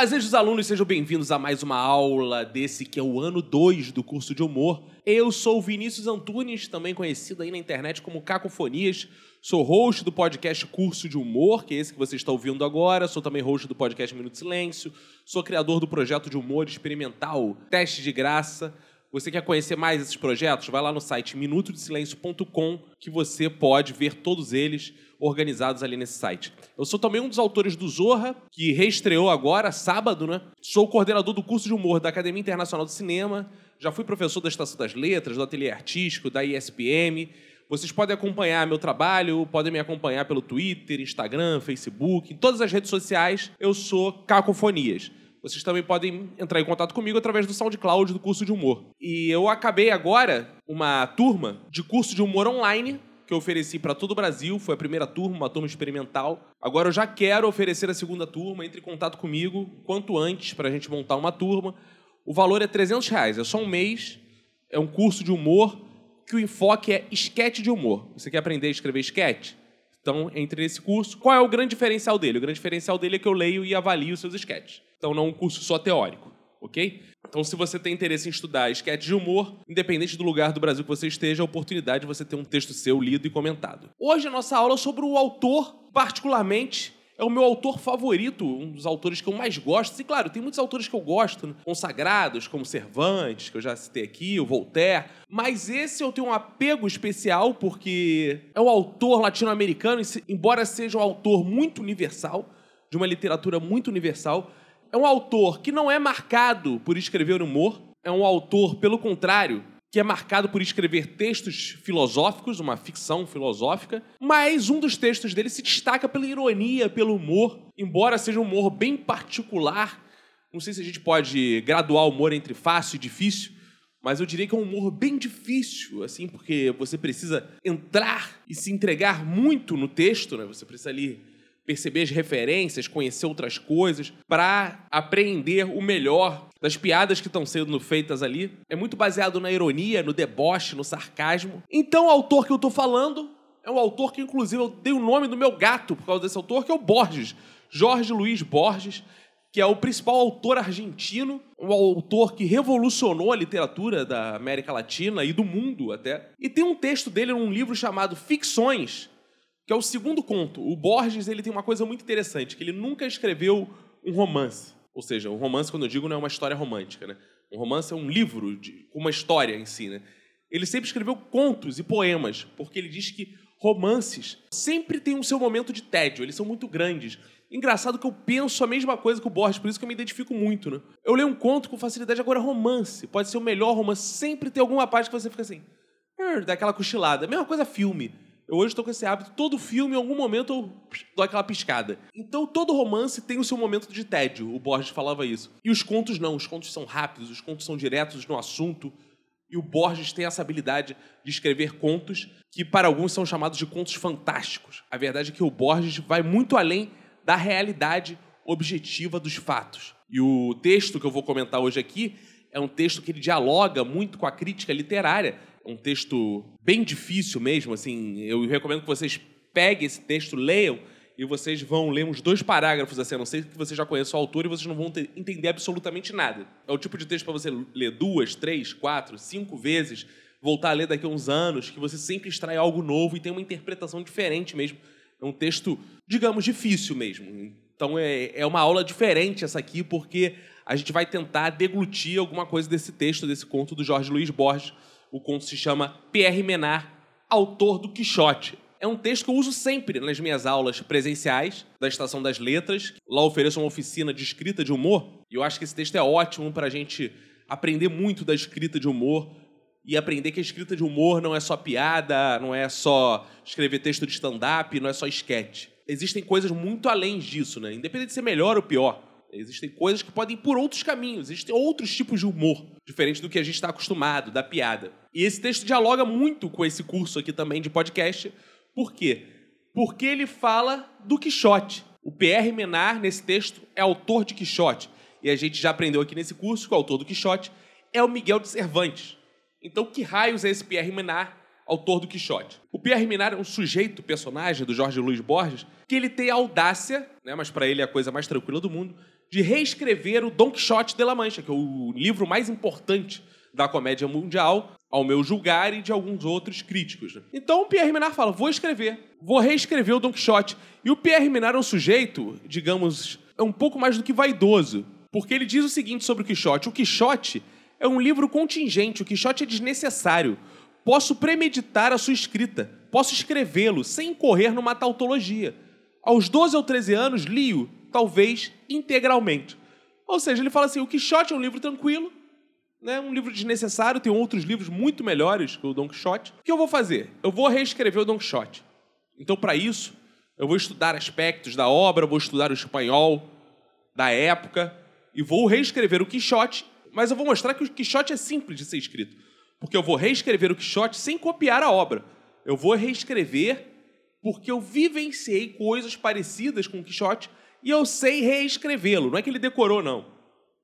Fazejos alunos, sejam bem-vindos a mais uma aula desse que é o ano 2 do curso de humor. Eu sou Vinícius Antunes, também conhecido aí na internet como Cacofonias. Sou host do podcast Curso de Humor, que é esse que você está ouvindo agora. Sou também host do podcast Minuto Silêncio. Sou criador do projeto de humor experimental Teste de Graça. Você quer conhecer mais esses projetos? Vai lá no site minutodesilencio.com que você pode ver todos eles organizados ali nesse site. Eu sou também um dos autores do Zorra, que reestreou agora, sábado, né? Sou coordenador do curso de humor da Academia Internacional do Cinema, já fui professor da Estação das Letras, do Ateliê Artístico, da ISPM. Vocês podem acompanhar meu trabalho, podem me acompanhar pelo Twitter, Instagram, Facebook, em todas as redes sociais. Eu sou Cacofonias. Vocês também podem entrar em contato comigo através do SoundCloud do curso de humor. E eu acabei agora uma turma de curso de humor online que eu ofereci para todo o Brasil. Foi a primeira turma, uma turma experimental. Agora eu já quero oferecer a segunda turma. Entre em contato comigo quanto antes para a gente montar uma turma. O valor é 300 reais, é só um mês. É um curso de humor que o enfoque é esquete de humor. Você quer aprender a escrever esquete? Então, entre nesse curso. Qual é o grande diferencial dele? O grande diferencial dele é que eu leio e avalio seus esquetes. Então, não é um curso só teórico ok? Então, se você tem interesse em estudar esquete de humor, independente do lugar do Brasil que você esteja, a oportunidade de você ter um texto seu lido e comentado. Hoje a nossa aula é sobre o autor, particularmente, é o meu autor favorito, um dos autores que eu mais gosto. E claro, tem muitos autores que eu gosto, né? consagrados, como Cervantes, que eu já citei aqui, o Voltaire. Mas esse eu tenho um apego especial porque é um autor latino-americano, embora seja um autor muito universal, de uma literatura muito universal, é um autor que não é marcado por escrever humor, é um autor, pelo contrário, que é marcado por escrever textos filosóficos, uma ficção filosófica, mas um dos textos dele se destaca pela ironia, pelo humor, embora seja um humor bem particular. Não sei se a gente pode graduar o humor entre fácil e difícil, mas eu diria que é um humor bem difícil, assim, porque você precisa entrar e se entregar muito no texto, né? Você precisa ali perceber as referências, conhecer outras coisas, para apreender o melhor das piadas que estão sendo feitas ali. É muito baseado na ironia, no deboche, no sarcasmo. Então, o autor que eu tô falando é um autor que, inclusive, eu dei o nome do meu gato por causa desse autor, que é o Borges. Jorge Luiz Borges, que é o principal autor argentino, um autor que revolucionou a literatura da América Latina e do mundo até. E tem um texto dele num livro chamado Ficções, que é o segundo conto. O Borges ele tem uma coisa muito interessante, que ele nunca escreveu um romance. Ou seja, um romance, quando eu digo, não é uma história romântica. Né? Um romance é um livro com uma história em si. Né? Ele sempre escreveu contos e poemas, porque ele diz que romances sempre têm o seu momento de tédio, eles são muito grandes. Engraçado que eu penso a mesma coisa que o Borges, por isso que eu me identifico muito, né? Eu leio um conto com facilidade, agora romance. Pode ser o melhor romance, sempre tem alguma parte que você fica assim, dá aquela cochilada. Mesma coisa filme. Eu hoje estou com esse hábito, todo filme, em algum momento, eu dou aquela piscada. Então, todo romance tem o seu momento de tédio, o Borges falava isso. E os contos não, os contos são rápidos, os contos são diretos no assunto. E o Borges tem essa habilidade de escrever contos que, para alguns, são chamados de contos fantásticos. A verdade é que o Borges vai muito além da realidade objetiva dos fatos. E o texto que eu vou comentar hoje aqui é um texto que ele dialoga muito com a crítica literária um texto bem difícil mesmo, assim, eu recomendo que vocês peguem esse texto, leiam, e vocês vão ler uns dois parágrafos, assim, a não ser que você já conheça o autor e vocês não vão ter, entender absolutamente nada. É o tipo de texto para você ler duas, três, quatro, cinco vezes, voltar a ler daqui a uns anos, que você sempre extrai algo novo e tem uma interpretação diferente mesmo. É um texto, digamos, difícil mesmo. Então é, é uma aula diferente essa aqui, porque a gente vai tentar deglutir alguma coisa desse texto, desse conto do Jorge Luiz Borges, o conto se chama Pierre Menard, autor do Quixote. É um texto que eu uso sempre nas minhas aulas presenciais da Estação das Letras. Lá ofereço uma oficina de escrita de humor. E eu acho que esse texto é ótimo para a gente aprender muito da escrita de humor e aprender que a escrita de humor não é só piada, não é só escrever texto de stand-up, não é só esquete. Existem coisas muito além disso, né? Independente de ser melhor ou pior. Existem coisas que podem ir por outros caminhos, existem outros tipos de humor, diferente do que a gente está acostumado, da piada. E esse texto dialoga muito com esse curso aqui também de podcast. Por quê? Porque ele fala do Quixote. O Pierre Menard, nesse texto, é autor de Quixote. E a gente já aprendeu aqui nesse curso que o autor do Quixote é o Miguel de Cervantes. Então, que raios é esse Pierre Menard, autor do Quixote? O Pierre Menard é um sujeito, personagem do Jorge Luiz Borges, que ele tem a audácia, né, mas para ele é a coisa mais tranquila do mundo, de reescrever o Don Quixote de la Mancha, que é o livro mais importante da comédia mundial, ao meu julgar e de alguns outros críticos. né? Então o Pierre Minard fala: vou escrever, vou reescrever o Don Quixote. E o Pierre Minard é um sujeito, digamos, é um pouco mais do que vaidoso, porque ele diz o seguinte sobre o Quixote: o Quixote é um livro contingente, o Quixote é desnecessário. Posso premeditar a sua escrita, posso escrevê-lo sem incorrer numa tautologia. Aos 12 ou 13 anos, li-o, talvez integralmente. Ou seja, ele fala assim: o Quixote é um livro tranquilo, né, um livro desnecessário, tem outros livros muito melhores que o Don Quixote. O que eu vou fazer? Eu vou reescrever o Don Quixote. Então, para isso, eu vou estudar aspectos da obra, vou estudar o espanhol da época e vou reescrever o Quixote, mas eu vou mostrar que o Quixote é simples de ser escrito, porque eu vou reescrever o Quixote sem copiar a obra. Eu vou reescrever porque eu vivenciei coisas parecidas com o Quixote e eu sei reescrevê-lo. Não é que ele decorou, não.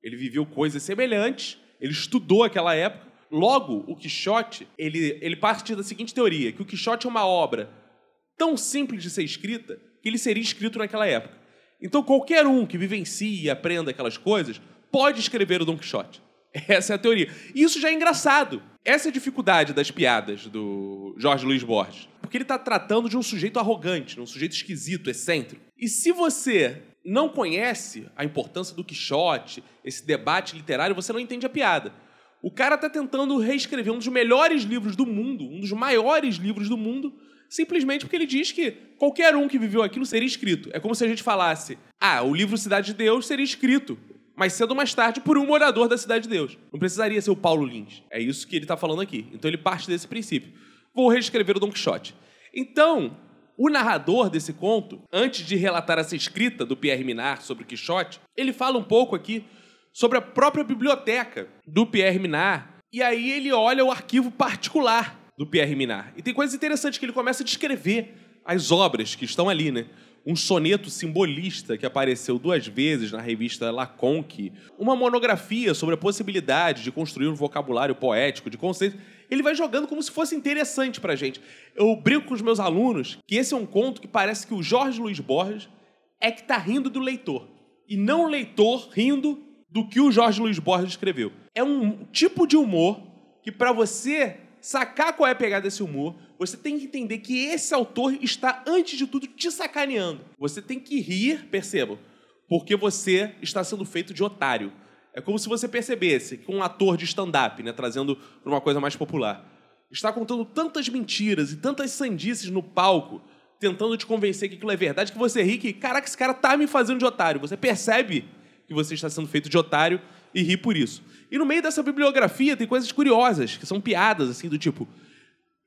Ele viveu coisas semelhantes, ele estudou aquela época. Logo, o Quixote, ele, ele parte da seguinte teoria, que o Quixote é uma obra tão simples de ser escrita que ele seria escrito naquela época. Então, qualquer um que vivencie e aprenda aquelas coisas pode escrever o Don Quixote. Essa é a teoria. E isso já é engraçado. Essa é a dificuldade das piadas do Jorge Luiz Borges. Porque ele está tratando de um sujeito arrogante, um sujeito esquisito, excêntrico. E se você não conhece a importância do Quixote, esse debate literário, você não entende a piada. O cara está tentando reescrever um dos melhores livros do mundo, um dos maiores livros do mundo, simplesmente porque ele diz que qualquer um que viveu aquilo seria escrito. É como se a gente falasse: ah, o livro Cidade de Deus seria escrito mais cedo ou mais tarde por um morador da Cidade de Deus. Não precisaria ser o Paulo Lins. É isso que ele está falando aqui. Então ele parte desse princípio. Vou reescrever o Don Quixote. Então, o narrador desse conto, antes de relatar essa escrita do Pierre Minard sobre o Quixote, ele fala um pouco aqui sobre a própria biblioteca do Pierre Minard. E aí ele olha o arquivo particular do Pierre Minard. E tem coisas interessantes que ele começa a descrever as obras que estão ali, né? Um soneto simbolista que apareceu duas vezes na revista La Conque, uma monografia sobre a possibilidade de construir um vocabulário poético de conceitos. Ele vai jogando como se fosse interessante pra gente. Eu brinco com os meus alunos que esse é um conto que parece que o Jorge Luiz Borges é que tá rindo do leitor. E não o leitor rindo do que o Jorge Luiz Borges escreveu. É um tipo de humor que, para você sacar qual é a pegada desse humor, você tem que entender que esse autor está, antes de tudo, te sacaneando. Você tem que rir, percebam, porque você está sendo feito de otário. É como se você percebesse que um ator de stand-up, né, trazendo para uma coisa mais popular, está contando tantas mentiras e tantas sandices no palco, tentando te convencer que aquilo é verdade, que você ri que, caraca, esse cara tá me fazendo de otário. Você percebe que você está sendo feito de otário e ri por isso. E no meio dessa bibliografia tem coisas curiosas, que são piadas, assim, do tipo.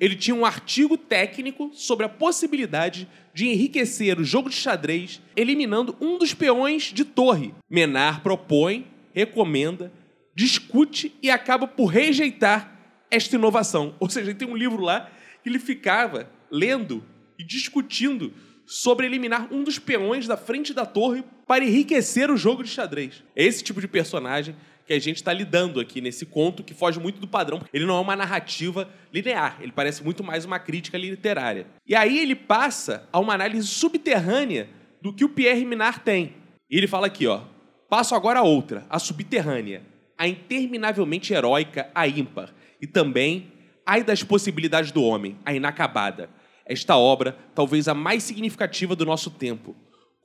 Ele tinha um artigo técnico sobre a possibilidade de enriquecer o jogo de xadrez eliminando um dos peões de torre. Menard propõe, recomenda, discute e acaba por rejeitar esta inovação. Ou seja, tem um livro lá que ele ficava lendo e discutindo sobre eliminar um dos peões da frente da torre para enriquecer o jogo de xadrez. É esse tipo de personagem que a gente está lidando aqui nesse conto que foge muito do padrão. Ele não é uma narrativa linear, ele parece muito mais uma crítica literária. E aí ele passa a uma análise subterrânea do que o Pierre Minard tem. E ele fala aqui, ó. Passo agora a outra, a subterrânea, a interminavelmente heróica, a ímpar, e também ai das possibilidades do homem, a inacabada. Esta obra, talvez a mais significativa do nosso tempo,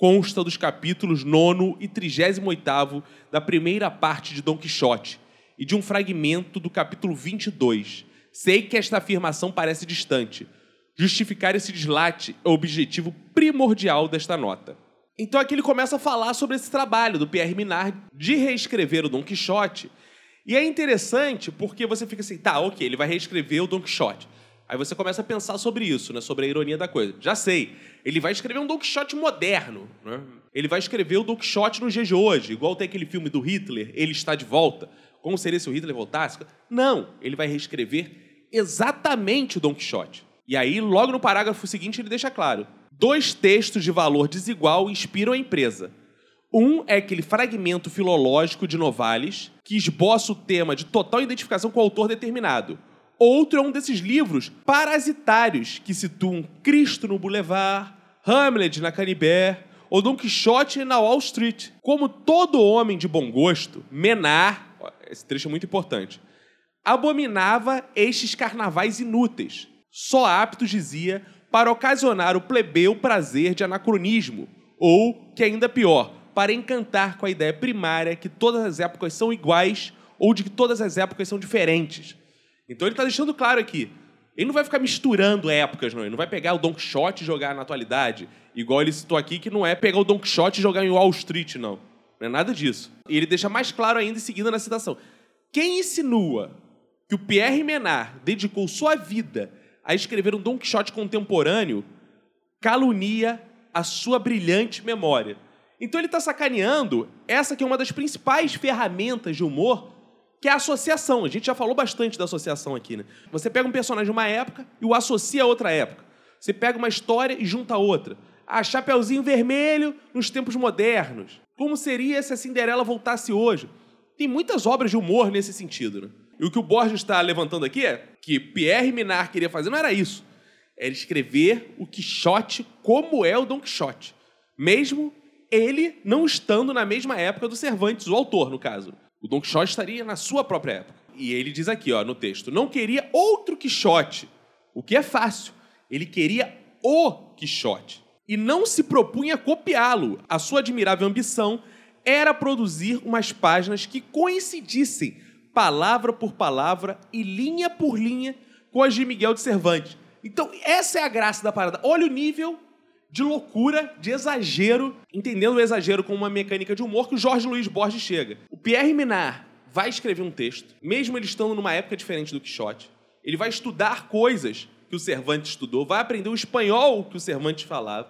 consta dos capítulos 9 e 38 da primeira parte de Dom Quixote e de um fragmento do capítulo 22. Sei que esta afirmação parece distante. Justificar esse deslate é o objetivo primordial desta nota. Então aqui ele começa a falar sobre esse trabalho do Pierre Minard de reescrever o Dom Quixote. E é interessante porque você fica assim, tá, ok, ele vai reescrever o Dom Quixote. Aí você começa a pensar sobre isso, né? Sobre a ironia da coisa. Já sei. Ele vai escrever um Don Quixote moderno. Né? Ele vai escrever o Don Quixote no dia de hoje, igual tem aquele filme do Hitler, Ele Está de Volta. Como seria se o Hitler voltasse? Não. Ele vai reescrever exatamente o Don Quixote. E aí, logo no parágrafo seguinte, ele deixa claro: dois textos de valor desigual inspiram a empresa. Um é aquele fragmento filológico de Novalis que esboça o tema de total identificação com o autor determinado. Outro é um desses livros parasitários que situam Cristo no Boulevard, Hamlet na Canibé, o Don Quixote na Wall Street. Como todo homem de bom gosto, Menar, esse trecho é muito importante, abominava estes carnavais inúteis, só aptos, dizia, para ocasionar o plebeu prazer de anacronismo, ou, que ainda pior, para encantar com a ideia primária que todas as épocas são iguais ou de que todas as épocas são diferentes. Então ele está deixando claro aqui. Ele não vai ficar misturando épocas, não. Ele não vai pegar o Don Quixote e jogar na atualidade. Igual ele citou aqui, que não é pegar o Don Quixote e jogar em Wall Street, não. Não é nada disso. E ele deixa mais claro ainda em seguida na citação. Quem insinua que o Pierre Menard dedicou sua vida a escrever um Don Quixote contemporâneo calunia a sua brilhante memória. Então ele está sacaneando essa que é uma das principais ferramentas de humor, que é a associação. A gente já falou bastante da associação aqui, né? Você pega um personagem de uma época e o associa a outra época. Você pega uma história e junta a outra. Ah, Chapeuzinho Vermelho nos tempos modernos. Como seria se a Cinderela voltasse hoje? Tem muitas obras de humor nesse sentido, né? E o que o Borges está levantando aqui é que Pierre Minard queria fazer não era isso. Era escrever o Quixote como é o Don Quixote. Mesmo ele não estando na mesma época do Cervantes, o autor, no caso. O Don Quixote estaria na sua própria época. E ele diz aqui, ó, no texto, não queria outro Quixote, o que é fácil. Ele queria o Quixote. E não se propunha copiá-lo. A sua admirável ambição era produzir umas páginas que coincidissem palavra por palavra e linha por linha com as de Miguel de Cervantes. Então, essa é a graça da parada. Olha o nível de loucura, de exagero, entendendo o exagero como uma mecânica de humor que o Jorge Luiz Borges chega. O Pierre Minard vai escrever um texto, mesmo ele estando numa época diferente do Quixote. Ele vai estudar coisas que o Cervantes estudou, vai aprender o espanhol que o Cervantes falava,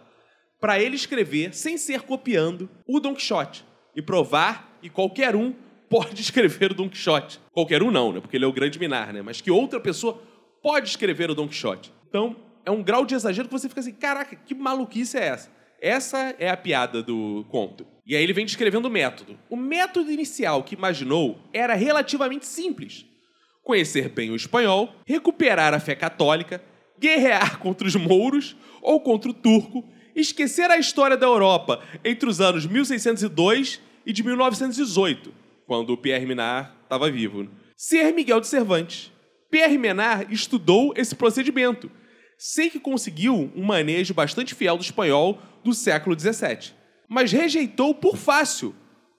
para ele escrever, sem ser copiando, o Don Quixote. E provar que qualquer um pode escrever o Don Quixote. Qualquer um não, né? Porque ele é o grande Minar, né? Mas que outra pessoa pode escrever o Don Quixote. Então, é um grau de exagero que você fica assim, caraca, que maluquice é essa? Essa é a piada do conto. E aí ele vem descrevendo o método. O método inicial que imaginou era relativamente simples. Conhecer bem o espanhol, recuperar a fé católica, guerrear contra os mouros ou contra o turco, esquecer a história da Europa entre os anos 1602 e de 1918, quando o Pierre Minard estava vivo. Ser Miguel de Cervantes. Pierre Menard estudou esse procedimento sei que conseguiu um manejo bastante fiel do espanhol do século XVII, mas rejeitou por fácil,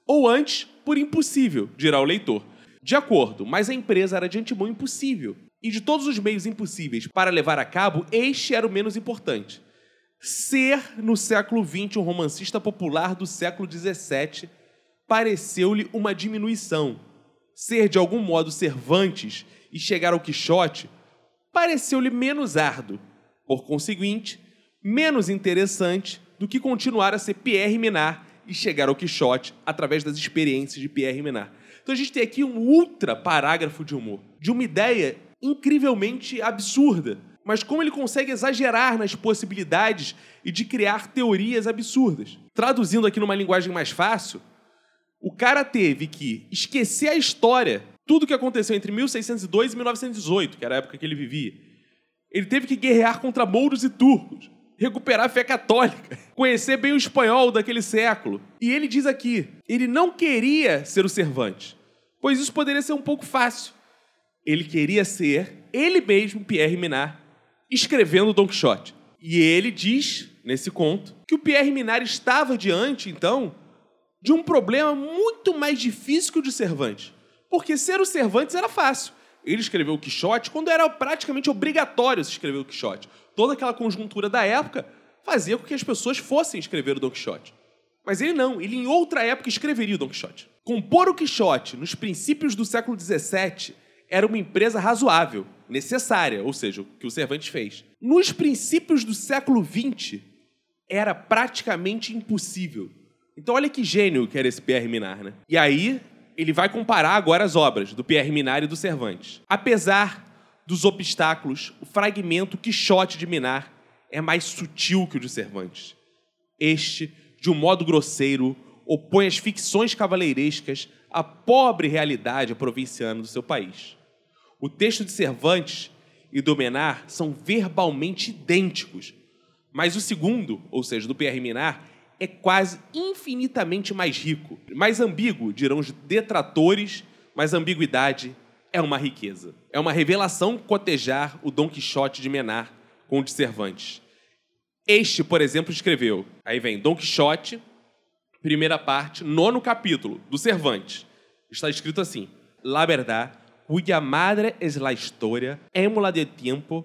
ou antes, por impossível, dirá o leitor. De acordo, mas a empresa era de antemão impossível, e de todos os meios impossíveis para levar a cabo, este era o menos importante. Ser, no século XX, um romancista popular do século XVII pareceu-lhe uma diminuição. Ser, de algum modo, Cervantes e chegar ao Quixote pareceu-lhe menos árduo por conseguinte, menos interessante do que continuar a ser Pierre Menard e chegar ao Quixote através das experiências de Pierre Menard. Então a gente tem aqui um ultra parágrafo de humor, de uma ideia incrivelmente absurda, mas como ele consegue exagerar nas possibilidades e de criar teorias absurdas. Traduzindo aqui numa linguagem mais fácil, o cara teve que esquecer a história, tudo que aconteceu entre 1602 e 1918, que era a época que ele vivia ele teve que guerrear contra mouros e turcos, recuperar a fé católica, conhecer bem o espanhol daquele século. E ele diz aqui: ele não queria ser o Cervantes, pois isso poderia ser um pouco fácil. Ele queria ser ele mesmo, Pierre Minard, escrevendo Don Quixote. E ele diz, nesse conto, que o Pierre Minard estava diante, então, de um problema muito mais difícil que o de Cervantes. Porque ser o Cervantes era fácil ele escreveu o Quixote quando era praticamente obrigatório se escrever o Quixote. Toda aquela conjuntura da época fazia com que as pessoas fossem escrever o Don Quixote. Mas ele não, ele em outra época escreveria o Don Quixote. Compor o Quixote nos princípios do século XVII era uma empresa razoável, necessária, ou seja, o que o Cervantes fez. Nos princípios do século XX, era praticamente impossível. Então olha que gênio que era esse Pierre Minard, né? E aí ele vai comparar agora as obras do Pierre Minard e do Cervantes. Apesar dos obstáculos, o fragmento Quixote de Minard é mais sutil que o de Cervantes. Este, de um modo grosseiro, opõe as ficções cavaleirescas à pobre realidade provinciana do seu país. O texto de Cervantes e do Menard são verbalmente idênticos, mas o segundo, ou seja, do Pierre Minard, é quase infinitamente mais rico. Mais ambíguo, dirão os detratores, mas ambiguidade é uma riqueza. É uma revelação cotejar o Dom Quixote de Menar com o de Cervantes. Este, por exemplo, escreveu. Aí vem Dom Quixote, primeira parte, nono capítulo, do Cervantes. Está escrito assim: La verdad, cuya madre es la historia, émula de tiempo,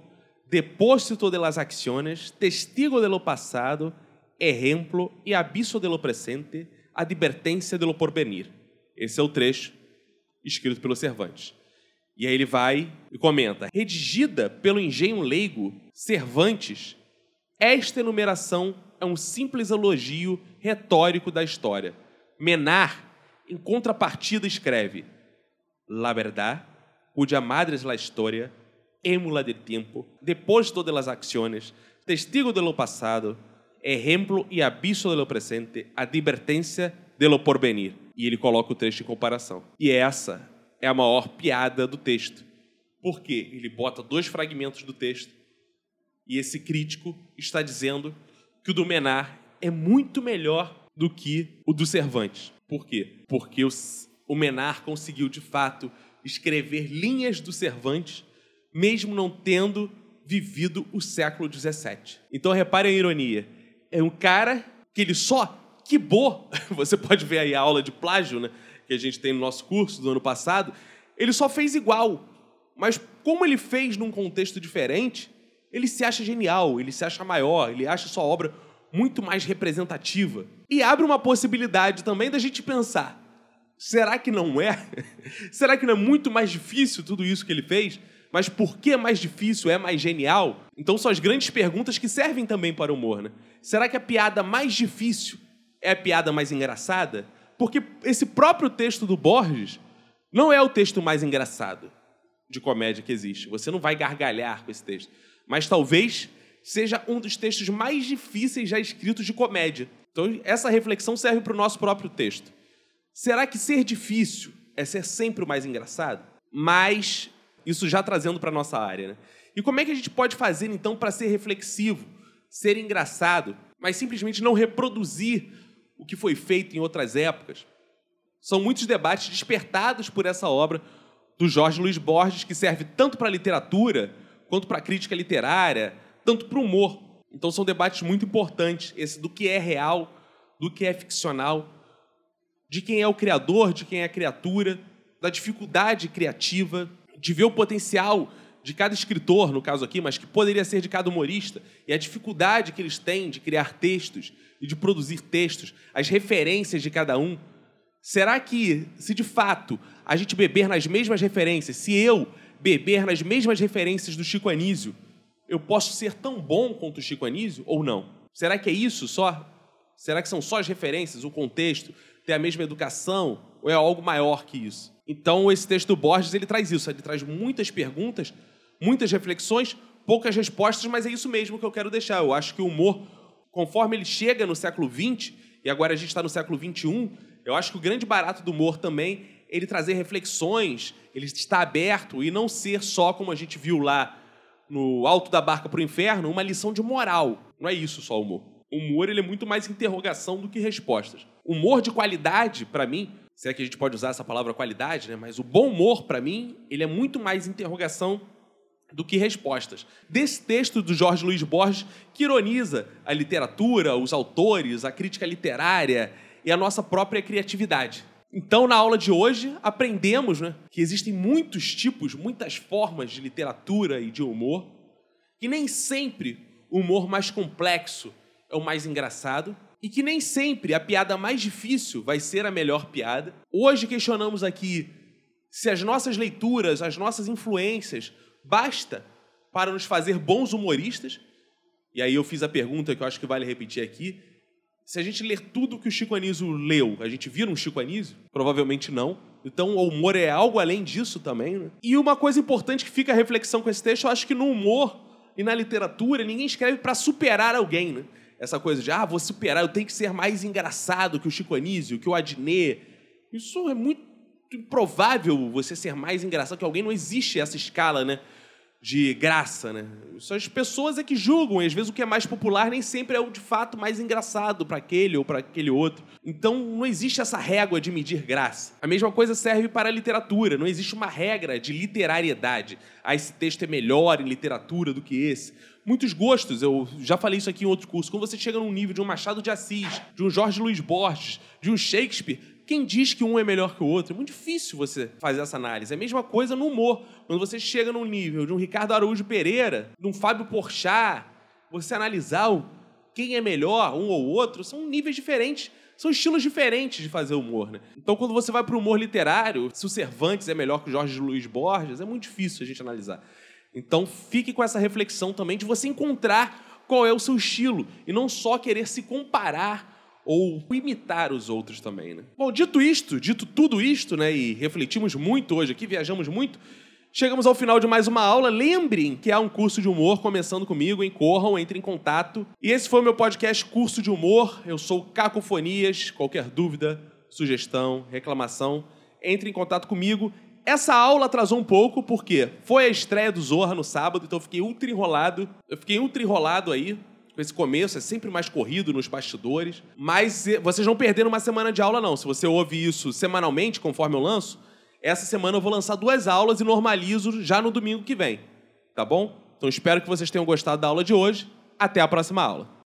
depósito de las acciones, testigo de lo pasado, ejemplo e abisso de presente, advertência de porvenir. Esse é o trecho escrito pelo Cervantes. E aí ele vai e comenta: redigida pelo engenho leigo Cervantes, esta enumeração é um simples elogio retórico da história. Menar, em contrapartida, escreve: La verdad, cuya madre es la historia, émula de tempo, depósito de las acciones, testigo de lo pasado, ejemplo e abisso de lo presente, advertência de lo porvenir. E ele coloca o trecho em comparação. E essa é a maior piada do texto. Porque ele bota dois fragmentos do texto e esse crítico está dizendo que o do Menar é muito melhor do que o do Cervantes. Por quê? Porque o Menar conseguiu, de fato, escrever linhas do Cervantes, mesmo não tendo vivido o século XVII. Então, repare a ironia. É um cara que ele só quibou, você pode ver aí a aula de plágio, né, que a gente tem no nosso curso do ano passado, ele só fez igual. Mas como ele fez num contexto diferente, ele se acha genial, ele se acha maior, ele acha sua obra muito mais representativa. E abre uma possibilidade também da gente pensar: será que não é? será que não é muito mais difícil tudo isso que ele fez? Mas por que é mais difícil, é mais genial? Então são as grandes perguntas que servem também para o humor, né? Será que a piada mais difícil é a piada mais engraçada? Porque esse próprio texto do Borges não é o texto mais engraçado de comédia que existe. Você não vai gargalhar com esse texto mas talvez seja um dos textos mais difíceis já escritos de comédia. Então, essa reflexão serve para o nosso próprio texto. Será que ser difícil é ser sempre o mais engraçado? Mas, isso já trazendo para a nossa área. Né? E como é que a gente pode fazer, então, para ser reflexivo, ser engraçado, mas simplesmente não reproduzir o que foi feito em outras épocas? São muitos debates despertados por essa obra do Jorge Luiz Borges, que serve tanto para a literatura quanto para a crítica literária, tanto para o humor. Então são debates muito importantes, esse do que é real, do que é ficcional, de quem é o criador, de quem é a criatura, da dificuldade criativa, de ver o potencial de cada escritor, no caso aqui, mas que poderia ser de cada humorista, e a dificuldade que eles têm de criar textos e de produzir textos, as referências de cada um. Será que, se de fato a gente beber nas mesmas referências, se eu beber nas mesmas referências do Chico Anísio, eu posso ser tão bom quanto o Chico Anísio ou não? Será que é isso só? Será que são só as referências, o contexto, ter a mesma educação ou é algo maior que isso? Então esse texto do Borges ele traz isso, ele traz muitas perguntas, muitas reflexões, poucas respostas, mas é isso mesmo que eu quero deixar. Eu acho que o humor, conforme ele chega no século XX e agora a gente está no século XXI, eu acho que o grande barato do humor também ele trazer reflexões, ele está aberto e não ser só, como a gente viu lá no Alto da Barca para o Inferno, uma lição de moral. Não é isso só o humor. O humor ele é muito mais interrogação do que respostas. Humor de qualidade, para mim, se é que a gente pode usar essa palavra qualidade, né? mas o bom humor, para mim, ele é muito mais interrogação do que respostas. Desse texto do Jorge Luiz Borges, que ironiza a literatura, os autores, a crítica literária e a nossa própria criatividade. Então, na aula de hoje, aprendemos né, que existem muitos tipos, muitas formas de literatura e de humor, que nem sempre o humor mais complexo é o mais engraçado, e que nem sempre a piada mais difícil vai ser a melhor piada. Hoje questionamos aqui se as nossas leituras, as nossas influências, basta para nos fazer bons humoristas. E aí eu fiz a pergunta que eu acho que vale repetir aqui: se a gente ler tudo que o Chico Anísio leu, a gente vira um Chico Anísio? Provavelmente não. Então, o humor é algo além disso também. Né? E uma coisa importante que fica a reflexão com esse texto, eu acho que no humor e na literatura, ninguém escreve para superar alguém. Né? Essa coisa de, ah, vou superar, eu tenho que ser mais engraçado que o Chico Anísio, que o Adnet. Isso é muito improvável, você ser mais engraçado que alguém. Não existe essa escala, né? De graça, né? São as pessoas é que julgam, e às vezes o que é mais popular nem sempre é o de fato mais engraçado para aquele ou para aquele outro. Então não existe essa régua de medir graça. A mesma coisa serve para a literatura, não existe uma regra de literariedade. Ah, esse texto é melhor em literatura do que esse. Muitos gostos, eu já falei isso aqui em outro curso. Quando você chega num nível de um Machado de Assis, de um Jorge Luiz Borges, de um Shakespeare, quem diz que um é melhor que o outro? É muito difícil você fazer essa análise. É a mesma coisa no humor. Quando você chega num nível de um Ricardo Araújo Pereira, de um Fábio Porchat, você analisar o, quem é melhor, um ou outro, são níveis diferentes. São estilos diferentes de fazer humor, né? Então, quando você vai para o humor literário, se o Cervantes é melhor que o Jorge Luiz Borges, é muito difícil a gente analisar. Então, fique com essa reflexão também de você encontrar qual é o seu estilo e não só querer se comparar ou imitar os outros também, né? Bom, dito isto, dito tudo isto, né, e refletimos muito hoje aqui, viajamos muito, chegamos ao final de mais uma aula. Lembrem que há um curso de humor começando comigo, hein? Corram, entrem em contato. E esse foi o meu podcast Curso de Humor. Eu sou Cacofonias. Qualquer dúvida, sugestão, reclamação, entre em contato comigo. Essa aula atrasou um pouco, porque foi a estreia do Zorra no sábado, então eu fiquei ultra enrolado. Eu fiquei ultra enrolado aí, esse começo é sempre mais corrido nos bastidores, mas vocês não perderam uma semana de aula não. Se você ouve isso semanalmente, conforme eu lanço, essa semana eu vou lançar duas aulas e normalizo já no domingo que vem, tá bom? Então espero que vocês tenham gostado da aula de hoje. Até a próxima aula.